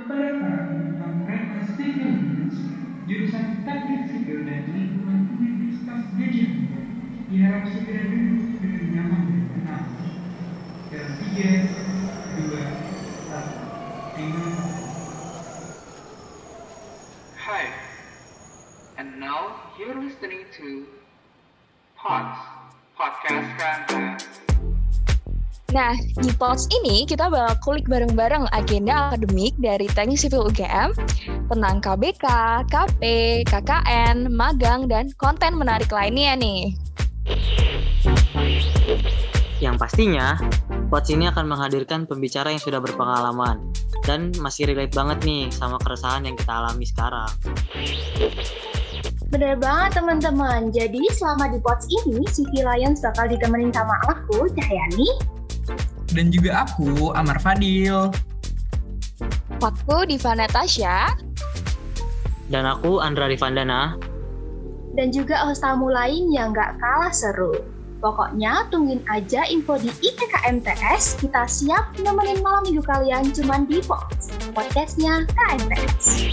The paragraph from gives figure that we discuss vision. And. The Hi, and now you're listening to Pods Podcast Grandpa. Nah, di POTS ini kita bakal kulik bareng-bareng agenda akademik dari Teknik Sipil UGM tentang KBK, KP, KKN, magang, dan konten menarik lainnya nih. Yang pastinya, Pots ini akan menghadirkan pembicara yang sudah berpengalaman dan masih relate banget nih sama keresahan yang kita alami sekarang. Bener banget teman-teman. Jadi selama di POTS ini, CV Lions bakal ditemenin sama aku, Cahyani, Dan juga aku, Amar Fadil. Aku Diva Natasha. Dan aku, Andra Rifandana, dan juga host tamu lain yang gak kalah seru. Pokoknya tungguin aja info di IPKMTS, kita siap nemenin malam minggu kalian cuman di POTS, podcastnya KMTS.